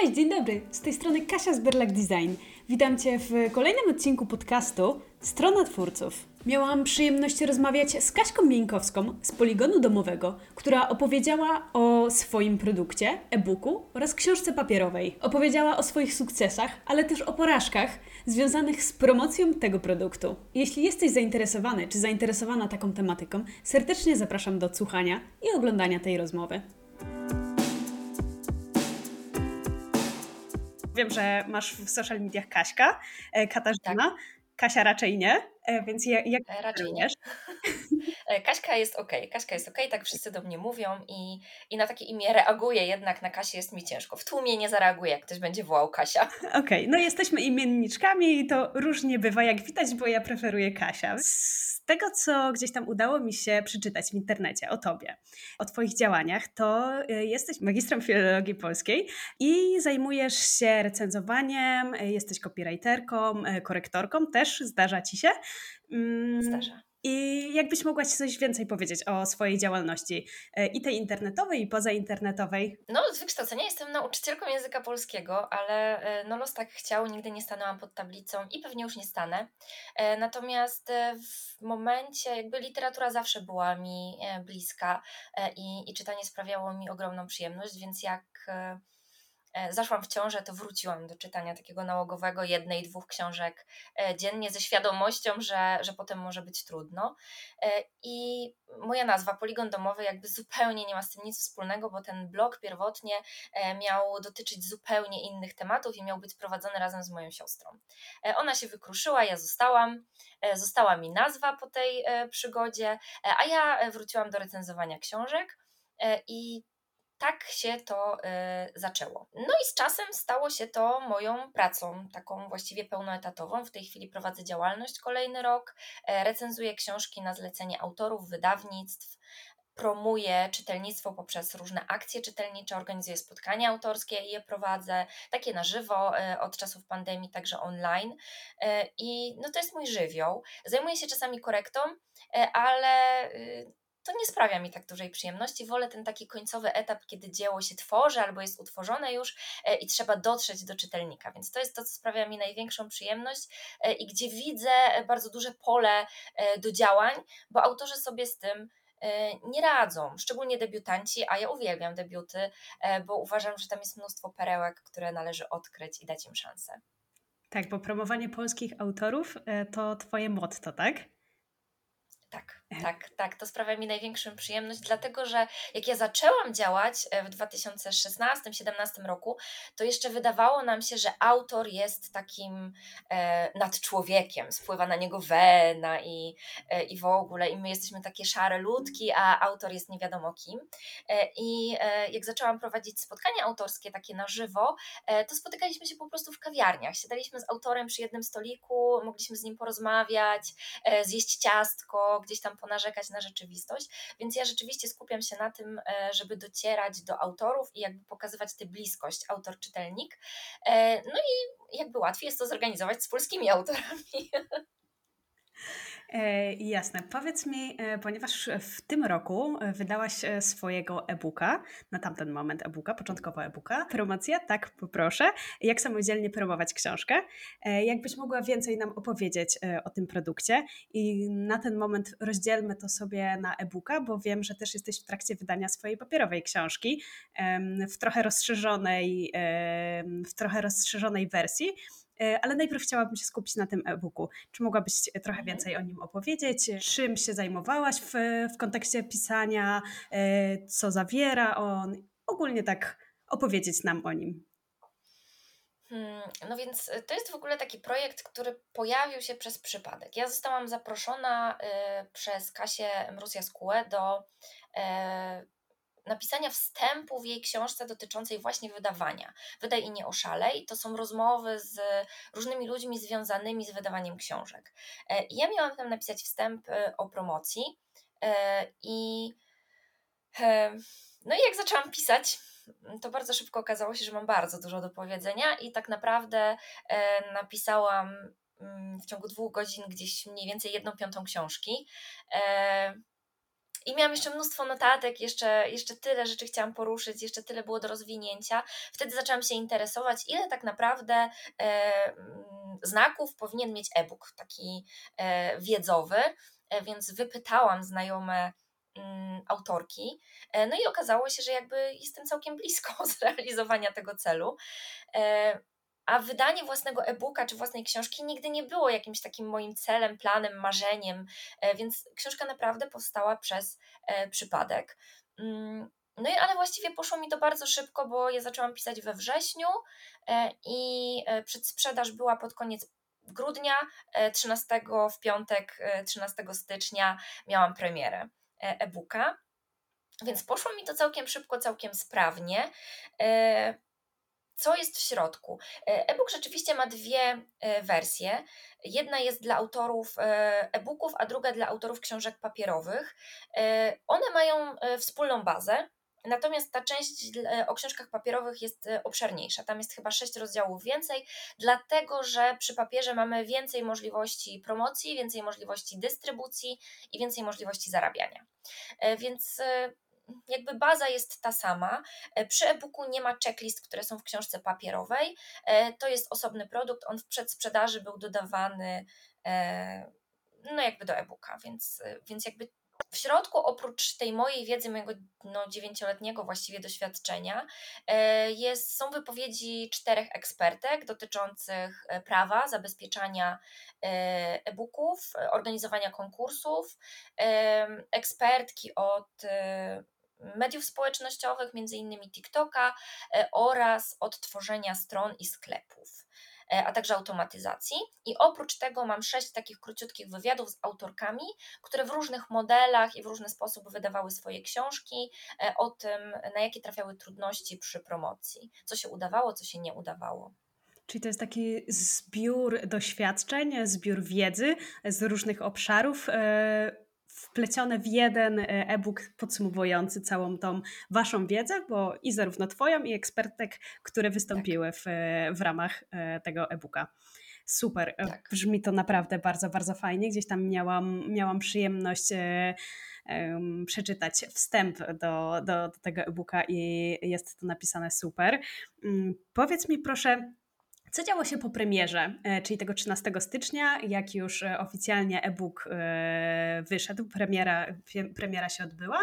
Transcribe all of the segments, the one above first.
Cześć, dzień dobry. Z tej strony Kasia z Berlak Design. Witam Cię w kolejnym odcinku podcastu Strona Twórców. Miałam przyjemność rozmawiać z Kaśką Mieńkowską z Poligonu Domowego, która opowiedziała o swoim produkcie, e-booku oraz książce papierowej. Opowiedziała o swoich sukcesach, ale też o porażkach związanych z promocją tego produktu. Jeśli jesteś zainteresowany czy zainteresowana taką tematyką, serdecznie zapraszam do odsłuchania i oglądania tej rozmowy. Wiem, że masz w social mediach Kaśka, e, Katarzyna. Tak. Kasia raczej nie, więc jak, jak e, raczej nie. Kaśka jest ok, Kaśka jest ok, tak wszyscy do mnie mówią i, i na takie imię reaguję, jednak na Kasię jest mi ciężko. W tłumie nie zareaguję, jak ktoś będzie wołał Kasia. Okej, okay, no jesteśmy imienniczkami i to różnie bywa, jak widać, bo ja preferuję Kasia tego, co gdzieś tam udało mi się przeczytać w internecie o tobie, o twoich działaniach, to jesteś magistrem filologii polskiej i zajmujesz się recenzowaniem, jesteś copywriterką, korektorką, też zdarza ci się. Mm, zdarza. I jakbyś mogła Ci coś więcej powiedzieć o swojej działalności e, i tej internetowej, i pozainternetowej? No, z wykształcenia jestem nauczycielką języka polskiego, ale e, no los tak chciał, nigdy nie stanęłam pod tablicą i pewnie już nie stanę. E, natomiast w momencie, jakby literatura zawsze była mi bliska i, i czytanie sprawiało mi ogromną przyjemność, więc jak zaszłam w ciążę, to wróciłam do czytania takiego nałogowego jednej, dwóch książek e, dziennie ze świadomością, że, że potem może być trudno. E, I moja nazwa, Poligon Domowy, jakby zupełnie nie ma z tym nic wspólnego, bo ten blog pierwotnie miał dotyczyć zupełnie innych tematów i miał być prowadzony razem z moją siostrą. Ona się wykruszyła, ja zostałam, została mi nazwa po tej przygodzie, a ja wróciłam do recenzowania książek. I tak się to y, zaczęło. No i z czasem stało się to moją pracą, taką właściwie pełnoetatową. W tej chwili prowadzę działalność kolejny rok, e, recenzuję książki na zlecenie autorów, wydawnictw, promuję czytelnictwo poprzez różne akcje czytelnicze, organizuję spotkania autorskie i je prowadzę, takie na żywo e, od czasów pandemii, także online. E, I no to jest mój żywioł. Zajmuję się czasami korektą, ale y, to nie sprawia mi tak dużej przyjemności. Wolę ten taki końcowy etap, kiedy dzieło się tworzy albo jest utworzone już e, i trzeba dotrzeć do czytelnika. Więc to jest to, co sprawia mi największą przyjemność e, i gdzie widzę bardzo duże pole e, do działań, bo autorzy sobie z tym nie radzą, szczególnie debiutanci, a ja uwielbiam debiuty, bo uważam, że tam jest mnóstwo perełek, które należy odkryć i dać im szansę. Tak, bo promowanie polskich autorów to Twoje motto, tak? Tak, tak, tak. To sprawia mi największą przyjemność, dlatego że jak ja zaczęłam działać e, w 2016-2017 roku, to jeszcze wydawało nam się, że autor jest takim e, nadczłowiekiem, spływa na niego wena i, e, i w ogóle, i my jesteśmy takie szare ludki, a autor jest nie wiadomo kim. E, I e, jak zaczęłam prowadzić spotkania autorskie takie na żywo, e, to spotykaliśmy się po prostu w kawiarniach. Siadaliśmy z autorem przy jednym stoliku, mogliśmy z nim porozmawiać, zjeść ciastko, gdzieś tam ponarzekać na rzeczywistość, więc ja rzeczywiście skupiam się na tym, e, żeby docierać do autorów i jakby pokazywać tę bliskość autor-czytelnik. E, no i jakby łatwiej jest to zorganizować z polskimi autorami. E, jasne. Powiedz mi, e, ponieważ w tym roku e, wydałaś swojego e-booka, na tamten moment e-booka, początkowo e-booka, promocja, tak poproszę, jak samodzielnie promować książkę. Jakbyś mogła więcej nam opowiedzieć o tym produkcie i na ten moment rozdzielmy to sobie na e-booka, bo wiem, że też jesteś w trakcie wydania swojej papierowej książki w trochę rozszerzonej, w trochę rozszerzonej wersji. E, ale najpierw chciałabym się skupić na tym e-booku. Czy mogłabyś trochę mhm. więcej o nim opowiedzieć? Czym się zajmowałaś w, w kontekście pisania? E, co zawiera on? Ogólnie tak opowiedzieć nam o nim. Hmm, no więc e, to jest w ogóle taki projekt, który pojawił się przez przypadek. Ja zostałam zaproszona y, przez Kasię Mruzja-Skółę do y, napisania wstępu w jej książce dotyczącej właśnie wydawania. Wydaj i nie oszalej. To są rozmowy z różnymi ludźmi związanymi z wydawaniem książek. E, I ja miałam tam napisać wstęp e, o promocji e, i no i jak zaczęłam pisać, to bardzo szybko okazało się, że mam bardzo dużo do powiedzenia i tak naprawdę napisałam mm, w ciągu dwóch godzin gdzieś mniej więcej jedną piątą książki. I miałam jeszcze mnóstwo notatek, jeszcze, jeszcze tyle rzeczy chciałam poruszyć, jeszcze tyle było do rozwinięcia. Wtedy zaczęłam się interesować, ile tak naprawdę e, znaków powinien mieć e-book, taki e, wiedzowy, e, więc wypytałam znajome mm, autorki. E, no i okazało się, że jakby jestem całkiem blisko zrealizowania tego celu. A wydanie własnego e-booka czy własnej książki nigdy nie było jakimś takim moim celem, planem, marzeniem, e, więc książka naprawdę powstała przez e, przypadek. Mm, no i ale właściwie poszło mi to bardzo szybko, bo ja zaczęłam pisać we wrześniu e, i przedsprzedaż była pod koniec grudnia, 13 w piątek, 13 stycznia miałam premierę e-booka. Więc poszło mi to całkiem szybko, całkiem sprawnie co jest w środku. E, e-book rzeczywiście ma dwie e, wersje. Jedna jest dla autorów e, e-booków, a druga dla autorów książek papierowych. One mają wspólną bazę. Natomiast ta część o książkach papierowych jest obszerniejsza. Tam jest chyba sześć rozdziałów więcej, dlatego że przy papierze mamy więcej możliwości promocji, więcej możliwości dystrybucji i więcej możliwości zarabiania. Więc jakby baza jest ta sama. E, przy e-booku nie ma checklist, które są w książce papierowej. E, to jest osobny produkt, on w przedsprzedaży był dodawany e, no jakby do e-booka, więc, więc jakby w środku, oprócz tej mojej wiedzy, mojego no, dziewięcioletniego właściwie doświadczenia, jest, są wypowiedzi czterech ekspertek dotyczących prawa, zabezpieczania e-booków, organizowania konkursów, ekspertki od mediów społecznościowych, między innymi TikToka e, oraz odtworzenia stron i sklepów e, a także automatyzacji. I oprócz tego mam sześć takich króciutkich wywiadów z autorkami, które w różnych modelach i w różny sposób wydawały swoje książki e, o tym, na jakie trafiały trudności przy promocji, co się udawało, co się nie udawało. Czyli to jest taki zbiór doświadczeń, zbiór wiedzy z różnych obszarów wplecione w jeden e, e-book podsumowujący całą tą waszą wiedzę, bo i zarówno twoją, i ekspertek, które wystąpiły w, e, w ramach e, tego e-booka. Super, tak. brzmi to naprawdę bardzo, bardzo fajnie. Gdzieś tam miałam, miałam przyjemność przeczytać wstęp do, do, do tego e-booka i jest to napisane super. Um, powiedz mi proszę, co działo się po premierze, e, czyli tego 13 stycznia, jak już e, oficjalnie e-book e, wyszedł, premiera, premiera się odbyła,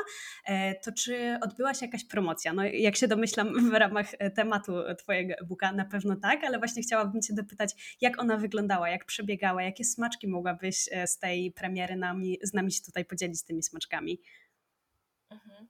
to czy odbyła się jakaś promocja? No, jak się domyślam w ramach tematu Twojego e-booka, na pewno tak, ale właśnie chciałabym Cię dopytać, jak ona wyglądała, jak przebiegała, jakie smaczki mogłabyś z tej premiery nami, z nami się tutaj podzielić tymi smaczkami? Mhm.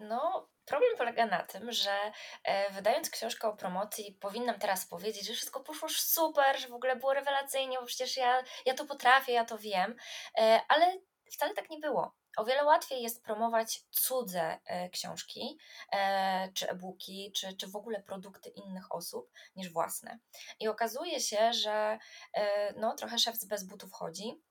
No, Problem polega na tym, że e, wydając książkę o promocji, powinnam teraz powiedzieć, że wszystko poszło super, że w ogóle było rewelacyjnie, bo przecież ja, ja to potrafię, ja to wiem, e, ale wcale tak nie było. O wiele łatwiej jest promować cudze e, książki, czy e-booki, czy, czy w ogóle produkty innych osób niż własne. I okazuje się, że no, trochę szef bez butów chodzi.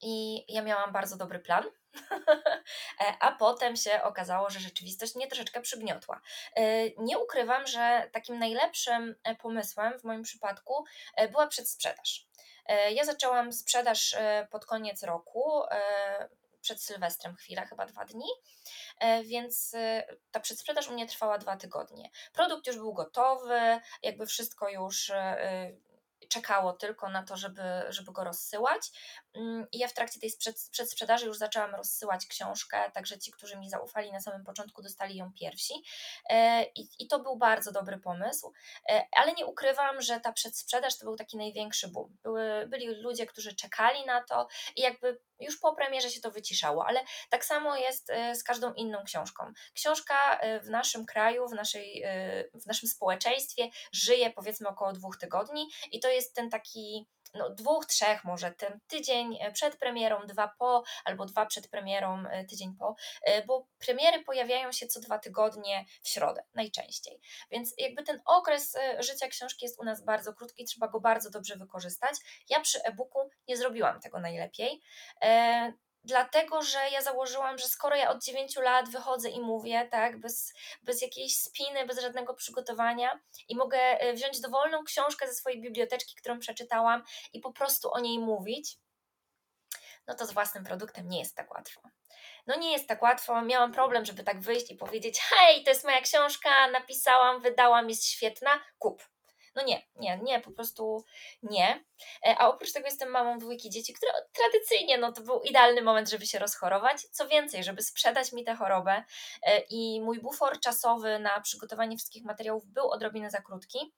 I ja miałam bardzo dobry plan, a potem się okazało, że rzeczywistość mnie troszeczkę przygniotła. E, nie ukrywam, że takim najlepszym e, pomysłem w moim przypadku była przedsprzedaż. Ja zaczęłam sprzedaż pod koniec roku, przed Sylwestrem chwilę, chyba dwa dni, więc ta przedsprzedaż u mnie trwała dwa tygodnie. Produkt już był gotowy, jakby wszystko już czekało tylko na to, żeby, żeby go rozsyłać. Mm, I ja w trakcie tej przedsprzedaży już zaczęłam rozsyłać książkę, także ci, którzy mi zaufali na samym początku, dostali ją pierwsi. E, I, i to był bardzo dobry pomysł, e, ale nie ukrywam, że ta przedsprzedaż to był taki największy boom. Były, byli ludzie, którzy czekali na to i jakby już po premierze się to wyciszało, ale tak samo jest e, z każdą inną książką. Książka w naszym kraju, w, naszej, w naszym społeczeństwie żyje powiedzmy około dwóch tygodni i to jest ten taki no, dwóch, trzech, może ten tydzień e, przed premierą, dwa po, albo dwa przed premierą, e, tydzień po, e, bo premiery pojawiają się co dwa tygodnie w środę najczęściej. Więc jakby ten okres życia książki jest u nas bardzo krótki, trzeba go bardzo dobrze wykorzystać. Ja przy e-booku nie zrobiłam tego najlepiej dlatego że ja założyłam, że skoro ja od 9 lat wychodzę i mówię, tak, bez, bez jakiejś spiny, bez żadnego przygotowania i mogę e, wziąć dowolną książkę ze swojej biblioteczki, którą przeczytałam i po prostu o niej mówić, no to z własnym produktem nie jest tak łatwo. No nie jest tak łatwo. Miałam problem, żeby tak wyjść i powiedzieć: Hej, to jest moja książka, napisałam, wydałam, jest świetna, kup. No nie, nie, nie, po prostu nie. E, a oprócz tego jestem mamą dwójki dzieci, które tradycyjnie no, to był idealny moment, żeby się rozchorować. Co więcej, żeby sprzedać mi tę chorobę e, i mój bufor czasowy na przygotowanie wszystkich materiałów był odrobinę za krótki,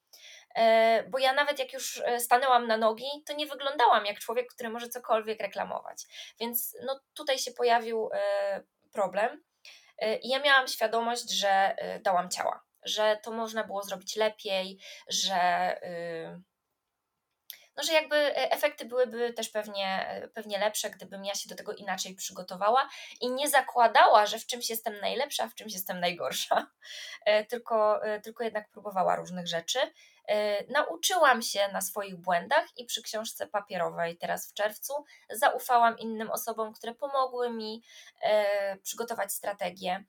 e, bo ja nawet jak już stanęłam na nogi, to nie wyglądałam jak człowiek, który może cokolwiek reklamować. Więc no, tutaj się pojawił problem. I ja miałam świadomość, że dałam ciała że to można było zrobić lepiej, że. Yy, no, że jakby e, efekty byłyby też pewnie, e, pewnie lepsze, gdybym ja się do tego inaczej przygotowała i nie zakładała, że w czymś jestem najlepsza, w czymś jestem najgorsza, e, tylko, tylko jednak próbowała różnych rzeczy. Nauczyłam się na swoich błędach i przy książce papierowej teraz w czerwcu zaufałam innym osobom, które pomogły mi przygotować strategię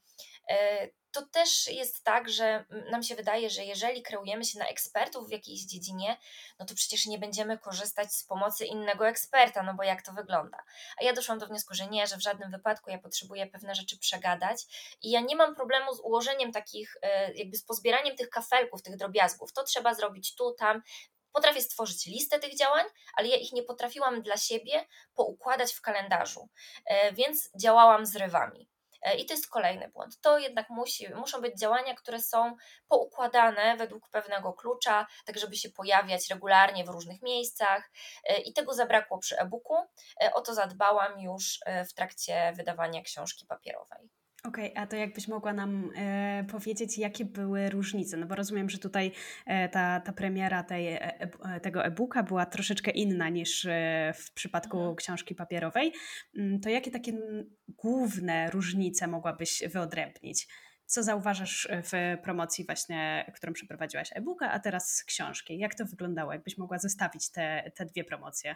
to też jest tak, że nam się wydaje, że jeżeli kreujemy się na ekspertów w jakiejś dziedzinie, no to przecież nie będziemy korzystać z pomocy innego eksperta, no bo jak to wygląda? A ja doszłam do wniosku, że nie, że w żadnym wypadku ja potrzebuję pewne rzeczy przegadać i ja nie mam problemu z ułożeniem takich, e, jakby z pozbieraniem tych kafelków, tych drobiazgów. To trzeba zrobić tu, tam. Potrafię stworzyć listę tych działań, ale ja ich nie potrafiłam dla siebie poukładać w kalendarzu, e, więc działałam z rywami. E, I to jest kolejny błąd. To jednak musi, muszą być działania, które są poukładane według pewnego klucza, tak żeby się pojawiać regularnie w różnych miejscach. E, I tego zabrakło przy e-booku. E, o to zadbałam już w trakcie wydawania książki papierowej. Okej, okay, a to jakbyś mogła nam e, powiedzieć, jakie były różnice? No bo rozumiem, że tutaj e, ta, ta premiera tej, e, e tego e-booka była troszeczkę inna niż e, w przypadku mhm. książki papierowej. Mm, to jakie takie główne różnice mogłabyś wyodrębnić? Co zauważasz w promocji właśnie, którą przeprowadziłaś e-booka, a teraz książki? Jak to wyglądało? Jakbyś mogła zestawić te, te dwie promocje?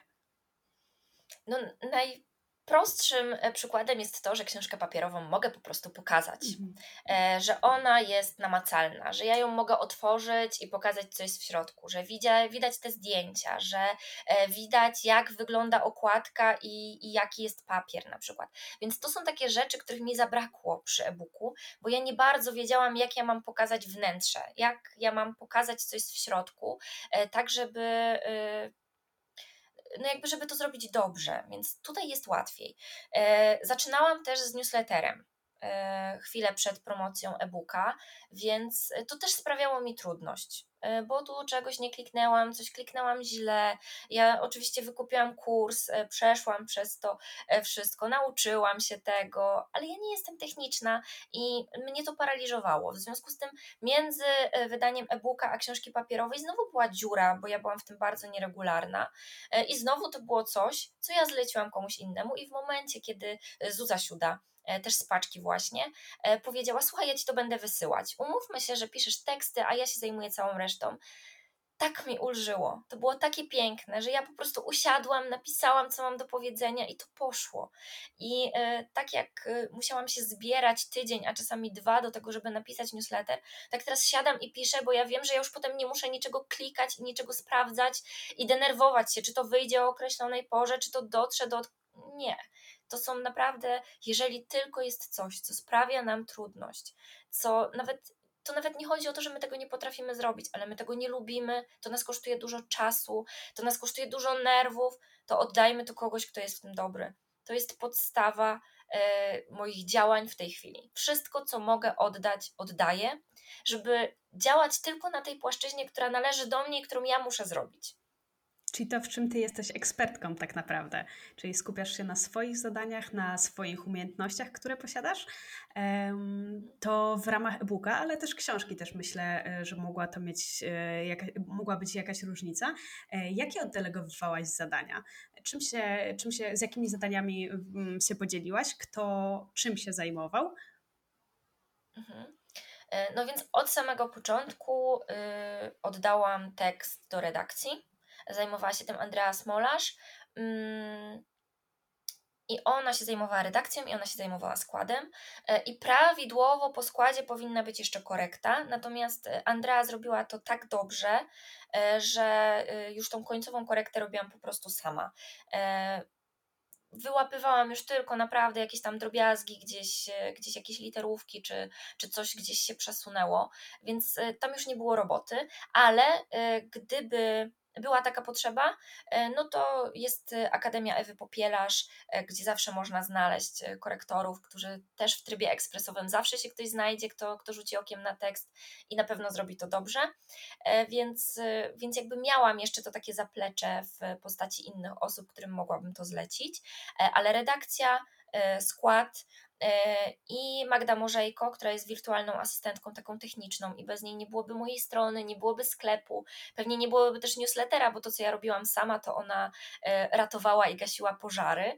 No naj Prostszym e, przykładem jest to, że książkę papierową mogę po prostu pokazać, mhm. E, że ona jest namacalna, że ja ją mogę otworzyć i pokazać, co jest w środku, że widać, widać te zdjęcia, że e, widać, jak wygląda okładka i, i jaki jest papier na przykład. Więc to są takie rzeczy, których mi zabrakło przy e-booku, bo ja nie bardzo wiedziałam, jak ja mam pokazać wnętrze, jak ja mam pokazać, co jest w środku, tak żeby no jakby, żeby to zrobić dobrze, więc tutaj jest łatwiej. E, zaczynałam też z newsletterem e, chwilę przed promocją e-booka, więc to też sprawiało mi trudność. E, bo tu czegoś nie kliknęłam, coś kliknęłam źle. Ja oczywiście wykupiłam kurs, e, przeszłam przez to e, wszystko, nauczyłam się tego, ale ja nie jestem techniczna i mnie to paraliżowało. W związku z tym między wydaniem e-booka a książki papierowej znowu była dziura, bo ja byłam w tym bardzo nieregularna i znowu to było coś, co ja zleciłam komuś innemu i w momencie, kiedy Zuza Siuda też z paczki właśnie, powiedziała: Słuchaj, ja ci to będę wysyłać. Umówmy się, że piszesz teksty, a ja się zajmuję całą resztą. Tak mi ulżyło. To było takie piękne, że ja po prostu usiadłam, napisałam, co mam do powiedzenia i to poszło. I e, tak jak e, musiałam się zbierać tydzień, a czasami dwa do tego, żeby napisać newsletter, tak teraz siadam i piszę, bo ja wiem, że ja już potem nie muszę niczego klikać i niczego sprawdzać i denerwować się, czy to wyjdzie o określonej porze, czy to dotrze do. Nie to są naprawdę, jeżeli tylko jest coś, co sprawia nam trudność, co nawet to nawet nie chodzi o to, że my tego nie potrafimy zrobić, ale my tego nie lubimy, to nas kosztuje dużo czasu, to nas kosztuje dużo nerwów, to oddajmy to kogoś, kto jest w tym dobry. To jest podstawa e, moich działań w tej chwili. Wszystko, co mogę oddać, oddaję, żeby działać tylko na tej płaszczyźnie, która należy do mnie i którą ja muszę zrobić. Czyli to, w czym ty jesteś ekspertką tak naprawdę. Czyli skupiasz się na swoich zadaniach, na swoich umiejętnościach, które posiadasz. To w ramach e-booka, ale też książki też myślę, e, że mogła to mieć, e, mogła być jakaś różnica. E, jakie oddelegowywałaś zadania? Czym się, czym się, z jakimi zadaniami mm, się podzieliłaś? Kto czym się zajmował? Mhm. No więc od samego początku yy, oddałam tekst do redakcji zajmowała się tym Andrea Smolarz. Mm, I ona się zajmowała redakcją, i ona się zajmowała składem. E, I prawidłowo po składzie powinna być jeszcze korekta. Natomiast e, Andrea zrobiła to tak dobrze, e, że już tą końcową korektę robiłam po prostu sama wyłapywałam już tylko naprawdę jakieś tam drobiazgi, gdzieś, gdzieś jakieś literówki, czy, czy coś gdzieś się przesunęło, więc tam już nie było roboty, ale gdyby była taka potrzeba, e, no to jest e, Akademia Ewy Popielarz, e, gdzie zawsze można znaleźć korektorów, którzy też w trybie ekspresowym zawsze się ktoś znajdzie, kto, kto rzuci okiem na tekst i na pewno zrobi to dobrze. Więc, więc jakby miałam jeszcze to takie zaplecze w postaci innych osób, którym mogłabym to zlecić, ale redakcja, skład, i Magda Morzejko, która jest wirtualną asystentką taką techniczną i bez niej nie byłoby mojej strony, nie byłoby sklepu, pewnie nie byłoby też newslettera, bo to co ja robiłam sama, to ona e, ratowała i gasiła pożary.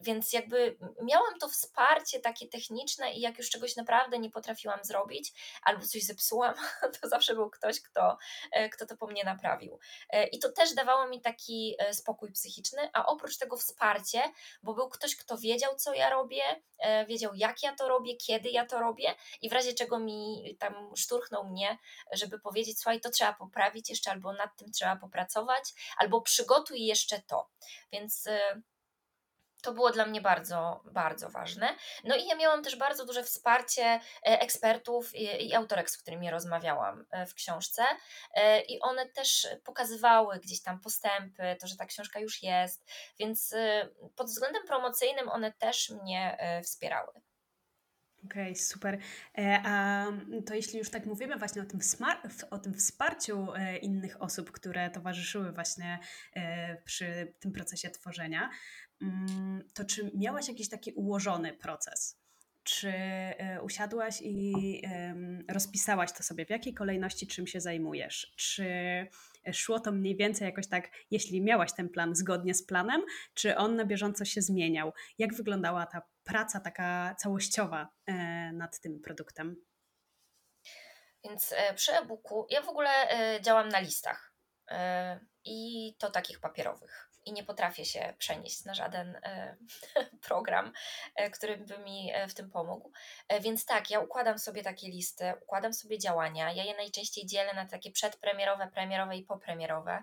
Więc jakby miałam to wsparcie takie techniczne i jak już czegoś naprawdę nie potrafiłam zrobić albo coś zepsułam, to zawsze był ktoś, kto, e, kto to po mnie naprawił. E, I to też dawało mi taki e, spokój psychiczny, a oprócz tego wsparcie, bo był ktoś, kto wiedział, co ja robię, wiedział, jak ja to robię, kiedy ja to robię i w razie czego mi tam szturchnął mnie, żeby powiedzieć, słuchaj, to trzeba poprawić jeszcze, albo nad tym trzeba popracować, albo przygotuj jeszcze to. Więc to było dla mnie bardzo, bardzo ważne. No i ja miałam też bardzo duże wsparcie e, ekspertów i, i autorek, z którymi rozmawiałam e, w książce, e, i one też pokazywały gdzieś tam postępy, to, że ta książka już jest, więc pod względem promocyjnym one też mnie wspierały. Okej, okay, super. A to jeśli już tak mówimy właśnie o tym, o tym wsparciu innych osób, które towarzyszyły właśnie przy tym procesie tworzenia, to czy miałaś jakiś taki ułożony proces? Czy e, usiadłaś i rozpisałaś to sobie, w jakiej kolejności czym się zajmujesz? Czy szło to mniej więcej jakoś tak, jeśli miałaś ten plan zgodnie z planem, czy on na bieżąco się zmieniał? Jak wyglądała ta praca taka całościowa e, nad tym produktem? Więc e, przy e-booku ja w ogóle działam na listach i to takich papierowych i nie potrafię się przenieść na żaden e, program, e, który by mi e, w tym pomógł. Więc tak, ja układam sobie takie listy, układam sobie działania. Ja je najczęściej dzielę na takie przedpremierowe, premierowe i popremierowe,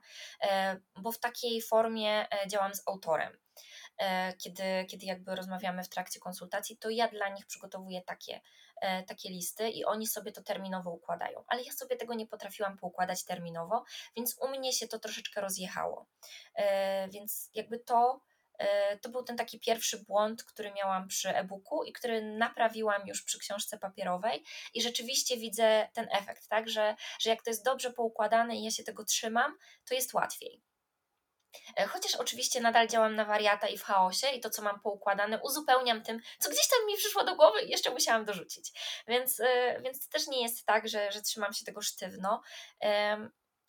bo w takiej formie działam z autorem. Kiedy, kiedy jakby rozmawiamy w trakcie konsultacji, to ja dla nich przygotowuję takie takie listy i oni sobie to terminowo układają. Ale ja sobie tego nie potrafiłam poukładać terminowo, więc u mnie się to troszeczkę rozjechało. E, więc jakby to e, to był ten taki pierwszy błąd, który miałam przy e-booku i który naprawiłam już przy książce papierowej i rzeczywiście widzę ten efekt, tak, że, że jak to jest dobrze poukładane i ja się tego trzymam, to jest łatwiej. E, chociaż oczywiście nadal działam na wariata i w chaosie i to, co mam poukładane, uzupełniam tym, co gdzieś tam mi przyszło do głowy i jeszcze musiałam dorzucić. Więc, e, więc to też nie jest tak, że, że trzymam się tego sztywno.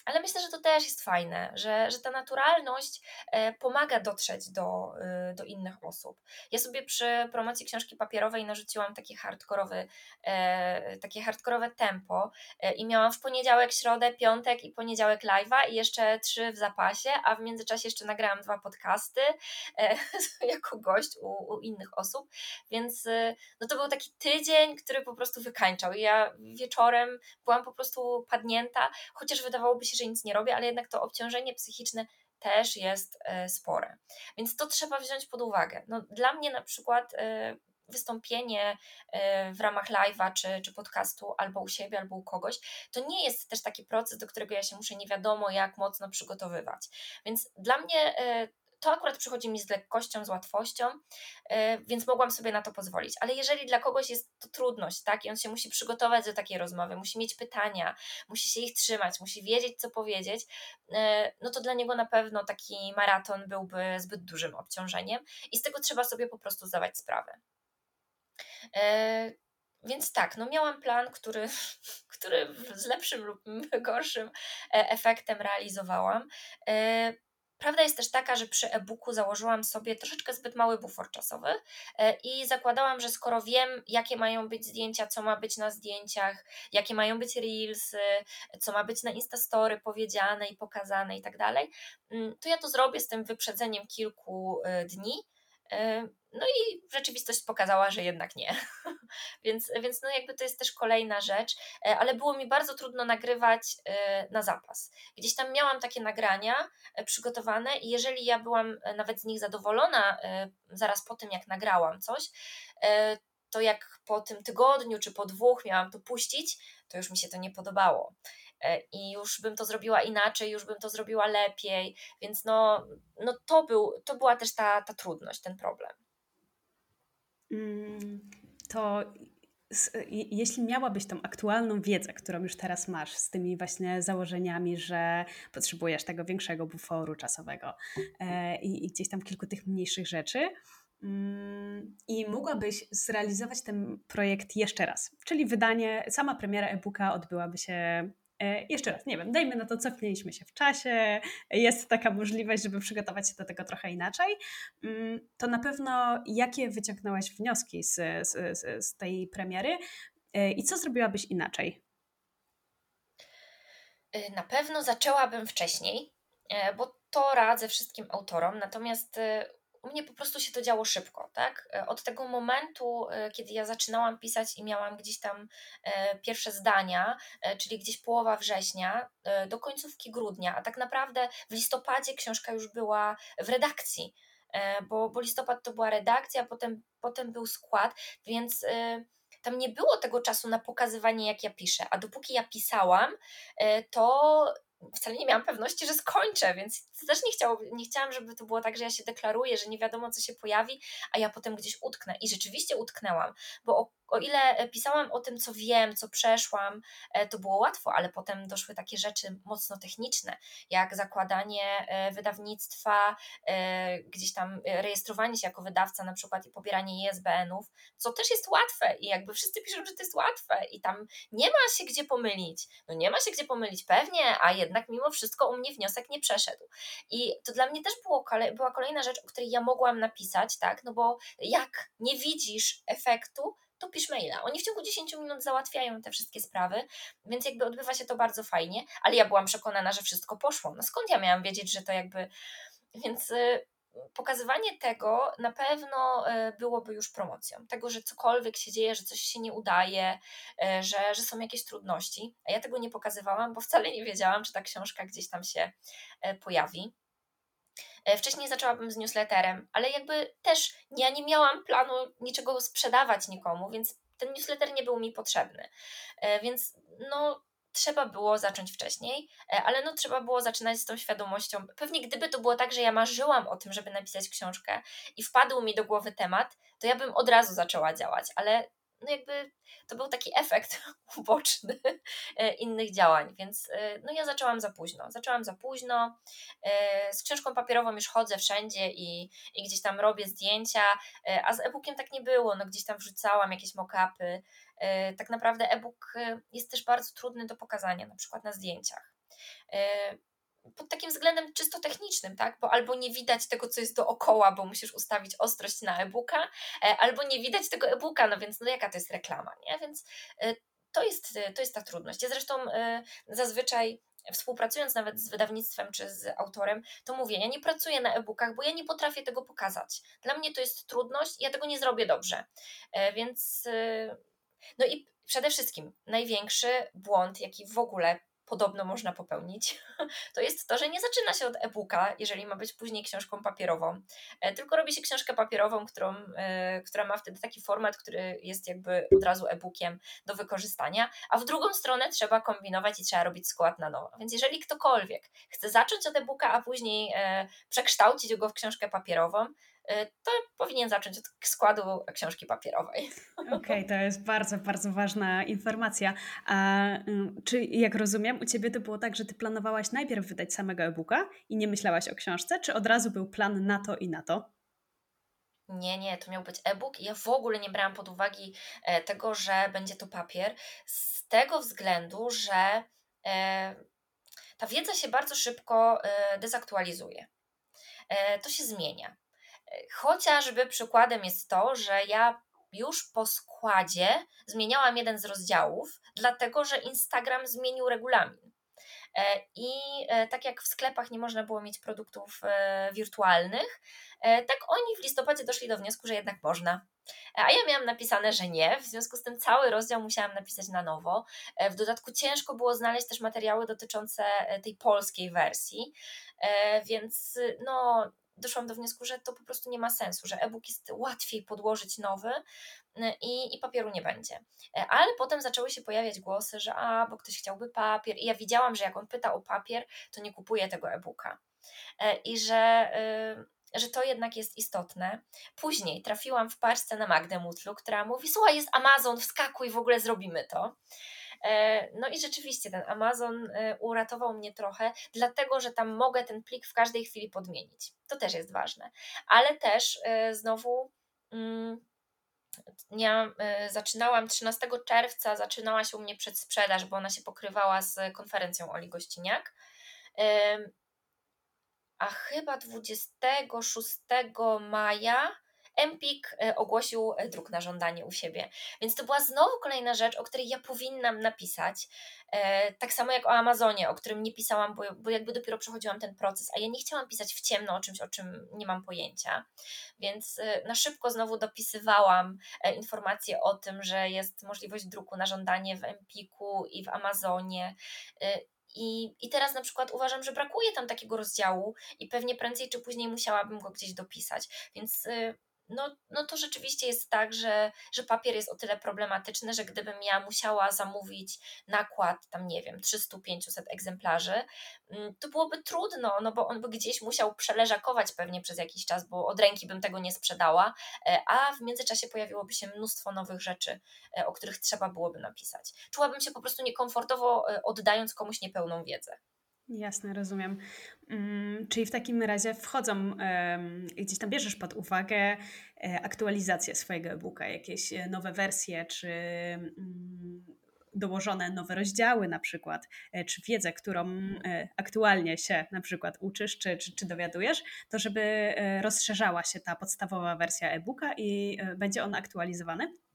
Ale myślę, że to też jest fajne, że, że ta naturalność e, pomaga dotrzeć do, e, do innych osób. Ja sobie przy promocji książki papierowej narzuciłam takie hardkorowe, e, takie hardkorowe tempo i miałam w poniedziałek, środę, piątek i poniedziałek live'a i jeszcze trzy w zapasie, a w międzyczasie jeszcze nagrałam dwa podcasty jako gość u, u innych osób, więc no to był taki tydzień, który po prostu wykańczał. I ja wieczorem byłam po prostu padnięta, chociaż wydawałoby się, że nic nie robię, ale jednak to obciążenie psychiczne też jest e, spore. Więc to trzeba wziąć pod uwagę. No, dla mnie na przykład e, wystąpienie e, w ramach live'a czy, czy podcastu albo u siebie, albo u kogoś, to nie jest też taki proces, do którego ja się muszę nie wiadomo jak mocno przygotowywać. Więc dla mnie to akurat przychodzi mi z lekkością, z łatwością, e, więc mogłam sobie na to pozwolić. Ale jeżeli dla kogoś jest to trudność, tak, i on się musi przygotować do takiej rozmowy, musi mieć pytania, musi się ich trzymać, musi wiedzieć, co powiedzieć, e, no to dla niego na pewno taki maraton byłby zbyt dużym obciążeniem i z tego trzeba sobie po prostu zdawać sprawę. E, więc tak, no miałam plan, który, który z lepszym lub gorszym efektem realizowałam. Prawda jest też taka, że przy e-booku założyłam sobie troszeczkę zbyt mały bufor czasowy e, i zakładałam, że skoro wiem, jakie mają być zdjęcia, co ma być na zdjęciach, jakie mają być reelsy, co ma być na Instastory powiedziane i pokazane i tak dalej, mm, to ja to zrobię z tym wyprzedzeniem kilku e, dni No i rzeczywistość pokazała, że jednak nie. więc, więc no jakby to jest też kolejna rzecz, e, ale było mi bardzo trudno nagrywać e, na zapas. Gdzieś tam miałam takie nagrania e, przygotowane i jeżeli ja byłam nawet z nich zadowolona zaraz po tym, jak nagrałam coś, to jak po tym tygodniu czy po dwóch miałam to puścić, to już mi się to nie podobało i już bym to zrobiła inaczej, już bym to zrobiła lepiej, więc no, no to, był, to była też ta, ta trudność, ten problem. Mm, to jeśli miałabyś tą aktualną wiedzę, którą już teraz masz, z tymi właśnie założeniami, że potrzebujesz tego większego buforu czasowego e, i, i gdzieś tam kilku tych mniejszych rzeczy, mm, i mogłabyś zrealizować ten projekt jeszcze raz, czyli wydanie, sama premiera e-booka odbyłaby się E, jeszcze raz, nie wiem, dajmy na to, cofnęliśmy się w czasie, jest taka możliwość, żeby przygotować się do tego trochę inaczej. Mm, to na pewno jakie wyciągnęłaś wnioski z, z, z tej premiery e, i co zrobiłabyś inaczej? Y, na pewno zaczęłabym wcześniej, e, bo to radzę wszystkim autorom, natomiast u mnie po prostu się to działo szybko, tak? E, od tego momentu, e, kiedy ja zaczynałam pisać i miałam gdzieś tam e, pierwsze zdania, czyli gdzieś połowa września do końcówki grudnia, a tak naprawdę w listopadzie książka już była w redakcji, bo, bo listopad to była redakcja, potem, potem był skład, więc tam nie było tego czasu na pokazywanie, jak ja piszę. A dopóki ja pisałam, to wcale nie miałam pewności, że skończę, więc też nie, chciało, nie chciałam, żeby to było tak, że ja się deklaruję, że nie wiadomo, co się pojawi, a ja potem gdzieś utknę. I rzeczywiście utknęłam, bo o, ile e, pisałam o tym, co wiem, co przeszłam, e, to było łatwo, ale potem doszły takie rzeczy mocno techniczne, jak zakładanie e, wydawnictwa, gdzieś tam rejestrowanie się jako wydawca na przykład i pobieranie ISBN-ów, co też jest łatwe i jakby wszyscy piszą, że to jest łatwe i tam nie ma się gdzie pomylić. No nie ma się gdzie pomylić, pewnie, a jednak mimo wszystko u mnie wniosek nie przeszedł. I to dla mnie też było, była kolejna rzecz, o której ja mogłam napisać, tak, no bo jak nie widzisz efektu, to pisz maila. Oni w ciągu 10 minut załatwiają te wszystkie sprawy, więc jakby odbywa się to bardzo fajnie, ale ja byłam przekonana, że wszystko poszło. No skąd ja miałam wiedzieć, że to jakby. Więc y, pokazywanie tego na pewno y, byłoby już promocją. Tego, że cokolwiek się dzieje, że coś się nie udaje, y, że, że są jakieś trudności. A ja tego nie pokazywałam, bo wcale nie wiedziałam, czy ta książka gdzieś tam się pojawi. E, wcześniej zaczęłabym z newsletterem, ale jakby też ja nie miałam planu niczego sprzedawać nikomu, więc ten newsletter nie był mi potrzebny. E, więc no, trzeba było zacząć wcześniej, e, ale no trzeba było zaczynać z tą świadomością. Pewnie gdyby to było tak, że ja marzyłam o tym, żeby napisać książkę i wpadł mi do głowy temat, to ja bym od razu zaczęła działać, ale no jakby to był taki efekt uboczny e, innych działań, więc e, no ja zaczęłam za późno. Zaczęłam za późno. E, z książką papierową już chodzę wszędzie i, i gdzieś tam robię zdjęcia, a z e-bookiem tak nie było. No gdzieś tam wrzucałam jakieś mock-upy. Tak naprawdę e-book jest też bardzo trudny do pokazania, na przykład na zdjęciach pod takim względem czysto technicznym, tak? Bo albo nie widać tego, co jest dookoła, bo musisz ustawić ostrość na e-booka, e, albo nie widać tego e-booka, no więc no jaka to jest reklama, nie? Więc e, to jest, to jest ta trudność. Ja zresztą e, zazwyczaj współpracując nawet z wydawnictwem czy z autorem, to mówię, ja nie pracuję na e-bookach, bo ja nie potrafię tego pokazać. Dla mnie to jest trudność ja tego nie zrobię dobrze. Więc no i przede wszystkim największy błąd, jaki w ogóle podobno można popełnić, to jest to, że nie zaczyna się od e-booka, jeżeli ma być później książką papierową, e, tylko robi się książkę papierową, którą, e, która ma wtedy taki format, który jest jakby od razu e-bookiem do wykorzystania, a w drugą stronę trzeba kombinować i trzeba robić skład na nowo. Więc jeżeli ktokolwiek chce zacząć od e-booka, a później e, przekształcić go w książkę papierową, to powinien zacząć od składu książki papierowej. Okej, okay, to jest bardzo, bardzo ważna informacja. A czy jak rozumiem, u Ciebie to było tak, że Ty planowałaś najpierw wydać samego e-booka i nie myślałaś o książce, czy od razu był plan na to i na to? Nie, nie, to miał być e-book i ja w ogóle nie brałam pod uwagę e, tego, że będzie to papier, z tego względu, że e, ta wiedza się bardzo szybko e, dezaktualizuje. To się zmienia. Chociażby przykładem jest to, że ja już po składzie zmieniałam jeden z rozdziałów, dlatego że Instagram zmienił regulamin. I tak jak w sklepach nie można było mieć produktów wirtualnych, tak oni w listopadzie doszli do wniosku, że jednak można. A ja miałam napisane, że nie, w związku z tym cały rozdział musiałam napisać na nowo. W dodatku ciężko było znaleźć też materiały dotyczące tej polskiej wersji, więc no, doszłam do wniosku, że to po prostu nie ma sensu, że e-book jest łatwiej podłożyć nowy y, i, i papieru nie będzie. E, ale potem zaczęły się pojawiać głosy, że a, bo ktoś chciałby papier i ja widziałam, że jak on pyta o papier, to nie kupuje tego e-booka. E, I że y, że to jednak jest istotne. Później trafiłam w parce na Magdę Mutlu, która mówi: Słuchaj, jest Amazon, wskakuj, w ogóle zrobimy to. E, no i rzeczywiście ten Amazon e, uratował mnie trochę, dlatego że tam mogę ten plik w każdej chwili podmienić. To też jest ważne. Ale też e, znowu. Mm, ja zaczynałam 13 czerwca, zaczynała się u mnie przedsprzedaż, bo ona się pokrywała z konferencją Oli Gościniak. A chyba 26 maja Empik e, ogłosił e, druk na żądanie u siebie. Więc to była znowu kolejna rzecz, o której ja powinnam napisać. E, tak samo jak o Amazonie, o którym nie pisałam, bo, jakby dopiero przechodziłam ten proces, a ja nie chciałam pisać w ciemno o czymś, o czym nie mam pojęcia. Więc na szybko znowu dopisywałam informacje o tym, że jest możliwość druku na żądanie w Empiku i w Amazonie. I, I teraz na przykład uważam, że brakuje tam takiego rozdziału i pewnie prędzej czy później musiałabym go gdzieś dopisać. Więc no, no to rzeczywiście jest tak, że, że papier jest o tyle problematyczny, że gdybym ja musiała zamówić nakład, tam nie wiem, 300-500 egzemplarzy, mm, to byłoby trudno, no bo on by gdzieś musiał przeleżakować pewnie przez jakiś czas, bo od ręki bym tego nie sprzedała, e, a w międzyczasie pojawiłoby się mnóstwo nowych rzeczy, e, o których trzeba byłoby napisać. Czułabym się po prostu niekomfortowo e, oddając komuś niepełną wiedzę. Jasne, rozumiem. Um, czyli w takim razie wchodzą, gdzieś tam bierzesz pod uwagę e, aktualizację swojego e-booka, jakieś e, nowe wersje, czy um, dołożone nowe rozdziały na przykład, e, czy wiedzę, którą aktualnie się na przykład uczysz, czy, czy, czy dowiadujesz, to żeby rozszerzała się ta podstawowa wersja e-booka i będzie on aktualizowany?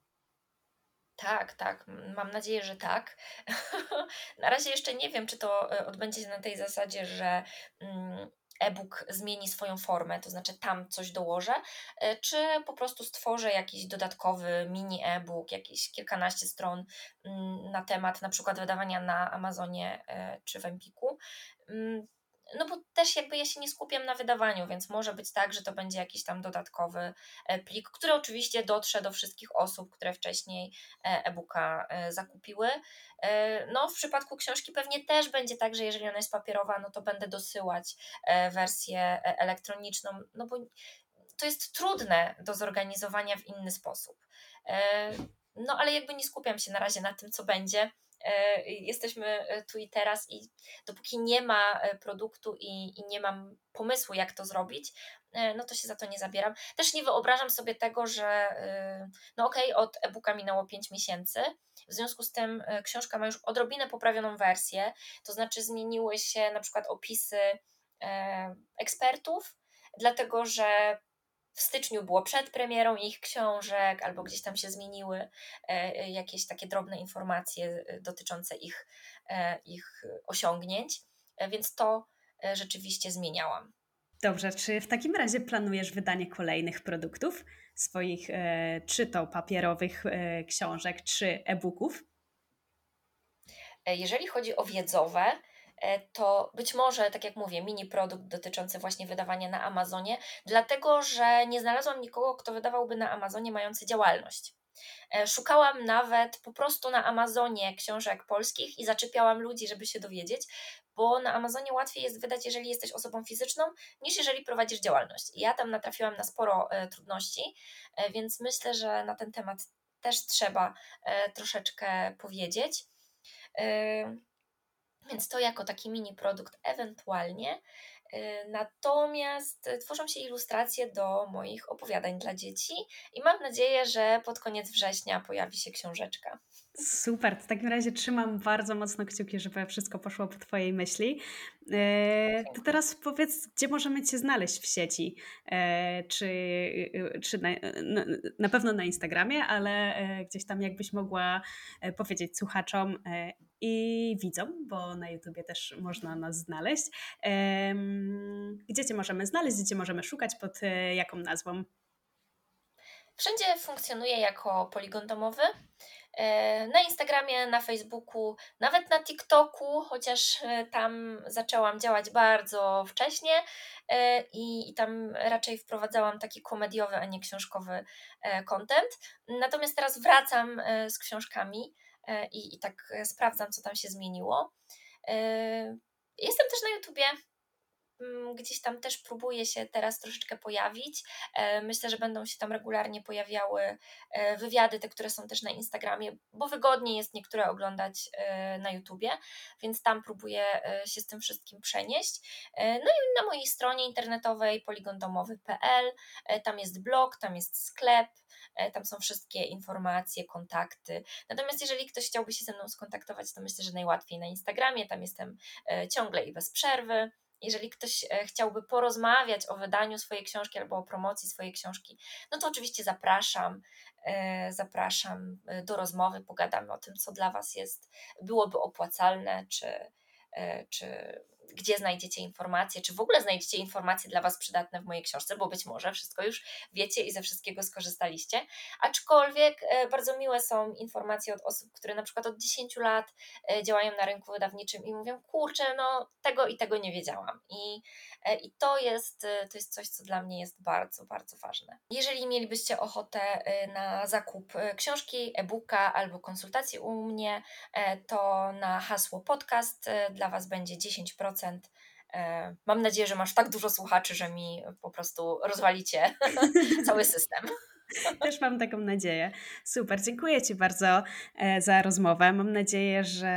Tak, tak. Mam nadzieję, że tak. Na razie jeszcze nie wiem, czy to e, odbędzie się na tej zasadzie, że mm, e-book zmieni swoją formę, to znaczy tam coś dołożę, e, czy po prostu stworzę jakiś dodatkowy mini e-book, jakieś kilkanaście stron mm, na temat na przykład wydawania na Amazonie e, czy w Empiku mm, no bo też jakby ja się nie skupiam na wydawaniu, więc może być tak, że to będzie jakiś tam dodatkowy e, plik, który oczywiście dotrze do wszystkich osób, które wcześniej e, e-booka e, zakupiły. No, w przypadku książki pewnie też będzie tak, że jeżeli ona jest papierowa, no to będę dosyłać wersję elektroniczną, no bo to jest trudne do zorganizowania w inny sposób. No, ale jakby nie skupiam się na razie na tym, co będzie jesteśmy e, tu i teraz i dopóki nie ma e, produktu i, i nie mam pomysłu, jak to zrobić, no to się za to nie zabieram. Też nie wyobrażam sobie tego, że no okej, okay, od e-booka minęło 5 miesięcy, w związku z tym książka ma już odrobinę poprawioną wersję, to znaczy zmieniły się na przykład opisy ekspertów, dlatego że w styczniu było przed premierą ich książek, albo gdzieś tam się zmieniły e, e, jakieś takie drobne informacje e, dotyczące ich, ich osiągnięć, więc to rzeczywiście zmieniałam. Dobrze, czy w takim razie planujesz wydanie kolejnych produktów, swoich czy to papierowych książek, czy e-booków? Jeżeli chodzi o wiedzowe, to być może, tak jak mówię, mini produkt dotyczący właśnie wydawania na Amazonie, dlatego że nie znalazłam nikogo, kto wydawałby na Amazonie mający działalność. E, szukałam nawet po prostu na Amazonie książek polskich i zaczepiałam ludzi, żeby się dowiedzieć, bo na Amazonie łatwiej jest wydać, jeżeli jesteś osobą fizyczną, niż jeżeli prowadzisz działalność. ja tam natrafiłam na sporo e, trudności, więc myślę, że na ten temat też trzeba troszeczkę powiedzieć. Więc to jako taki mini produkt ewentualnie. Y, natomiast tworzą się ilustracje do moich opowiadań dla dzieci i mam nadzieję, że pod koniec września pojawi się książeczka. Super, w takim razie trzymam bardzo mocno kciuki, żeby wszystko poszło po Twojej myśli. E, to teraz powiedz, gdzie możemy Cię znaleźć w sieci? E, czy czy na, na, pewno na Instagramie, ale e, gdzieś tam jakbyś mogła powiedzieć słuchaczom, i widzom, bo na YouTubie też można nas znaleźć. Gdzie Cię możemy znaleźć, gdzie Cię możemy szukać, pod e, jaką nazwą? Wszędzie funkcjonuje jako poligon domowy. E, na Instagramie, na Facebooku, nawet na TikToku, chociaż e, tam zaczęłam działać bardzo wcześnie e, i, tam raczej wprowadzałam taki komediowy, a nie książkowy content. Natomiast teraz wracam z książkami i, i tak sprawdzam, co tam się zmieniło. Jestem też na YouTubie, gdzieś tam też próbuje się teraz troszeczkę pojawić. E, myślę, że będą się tam regularnie pojawiały e, wywiady, te, które są też na Instagramie, bo wygodniej jest niektóre oglądać e, na YouTubie, więc tam próbuję się z tym wszystkim przenieść. No i na mojej stronie internetowej poligondomowy.pl, tam jest blog, tam jest sklep, tam są wszystkie informacje, kontakty. Natomiast jeżeli ktoś chciałby się ze mną skontaktować, to myślę, że najłatwiej na Instagramie, tam jestem ciągle i bez przerwy jeżeli ktoś e, chciałby porozmawiać o wydaniu swojej książki albo o promocji swojej książki, no to oczywiście zapraszam. E, zapraszam e, do rozmowy, pogadamy o tym, co dla Was jest, byłoby opłacalne, czy, czy gdzie znajdziecie informacje, czy w ogóle znajdziecie informacje dla Was przydatne w mojej książce, bo być może wszystko już wiecie i ze wszystkiego skorzystaliście. Aczkolwiek e, bardzo miłe są informacje od osób, które na przykład od 10 lat e, działają na rynku wydawniczym i mówią: Kurczę, no tego i tego nie wiedziałam. I, i to, jest, to jest coś, co dla mnie jest bardzo, bardzo ważne. Jeżeli mielibyście ochotę na zakup książki, e-booka albo konsultacji u mnie, to na hasło podcast dla Was będzie 10% E, mam nadzieję, że masz tak dużo słuchaczy, że mi po prostu rozwalicie cały system. Też mam taką nadzieję. Super, dziękuję Ci bardzo e, za rozmowę. Mam nadzieję, że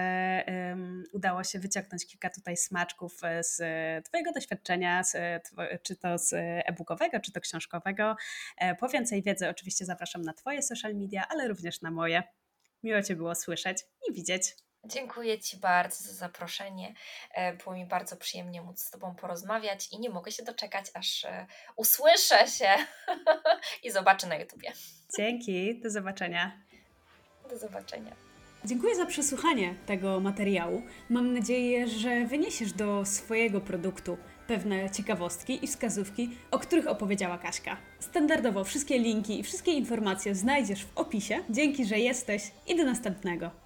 udało się wyciągnąć kilka tutaj smaczków e, z Twojego doświadczenia, czy to z e-bookowego, czy to książkowego. Po więcej wiedzy oczywiście zapraszam na Twoje social media, ale również na moje. Miło Cię było słyszeć i widzieć. Dziękuję Ci bardzo za zaproszenie. E, było mi bardzo przyjemnie móc z Tobą porozmawiać i nie mogę się doczekać, aż e, usłyszę się i zobaczę na YouTubie. Dzięki, do zobaczenia. Do zobaczenia. Dziękuję za przesłuchanie tego materiału. Mam nadzieję, że wyniesiesz do swojego produktu pewne ciekawostki i wskazówki, o których opowiedziała Kaśka. Standardowo wszystkie linki i wszystkie informacje znajdziesz w opisie. Dzięki, że jesteś i do następnego.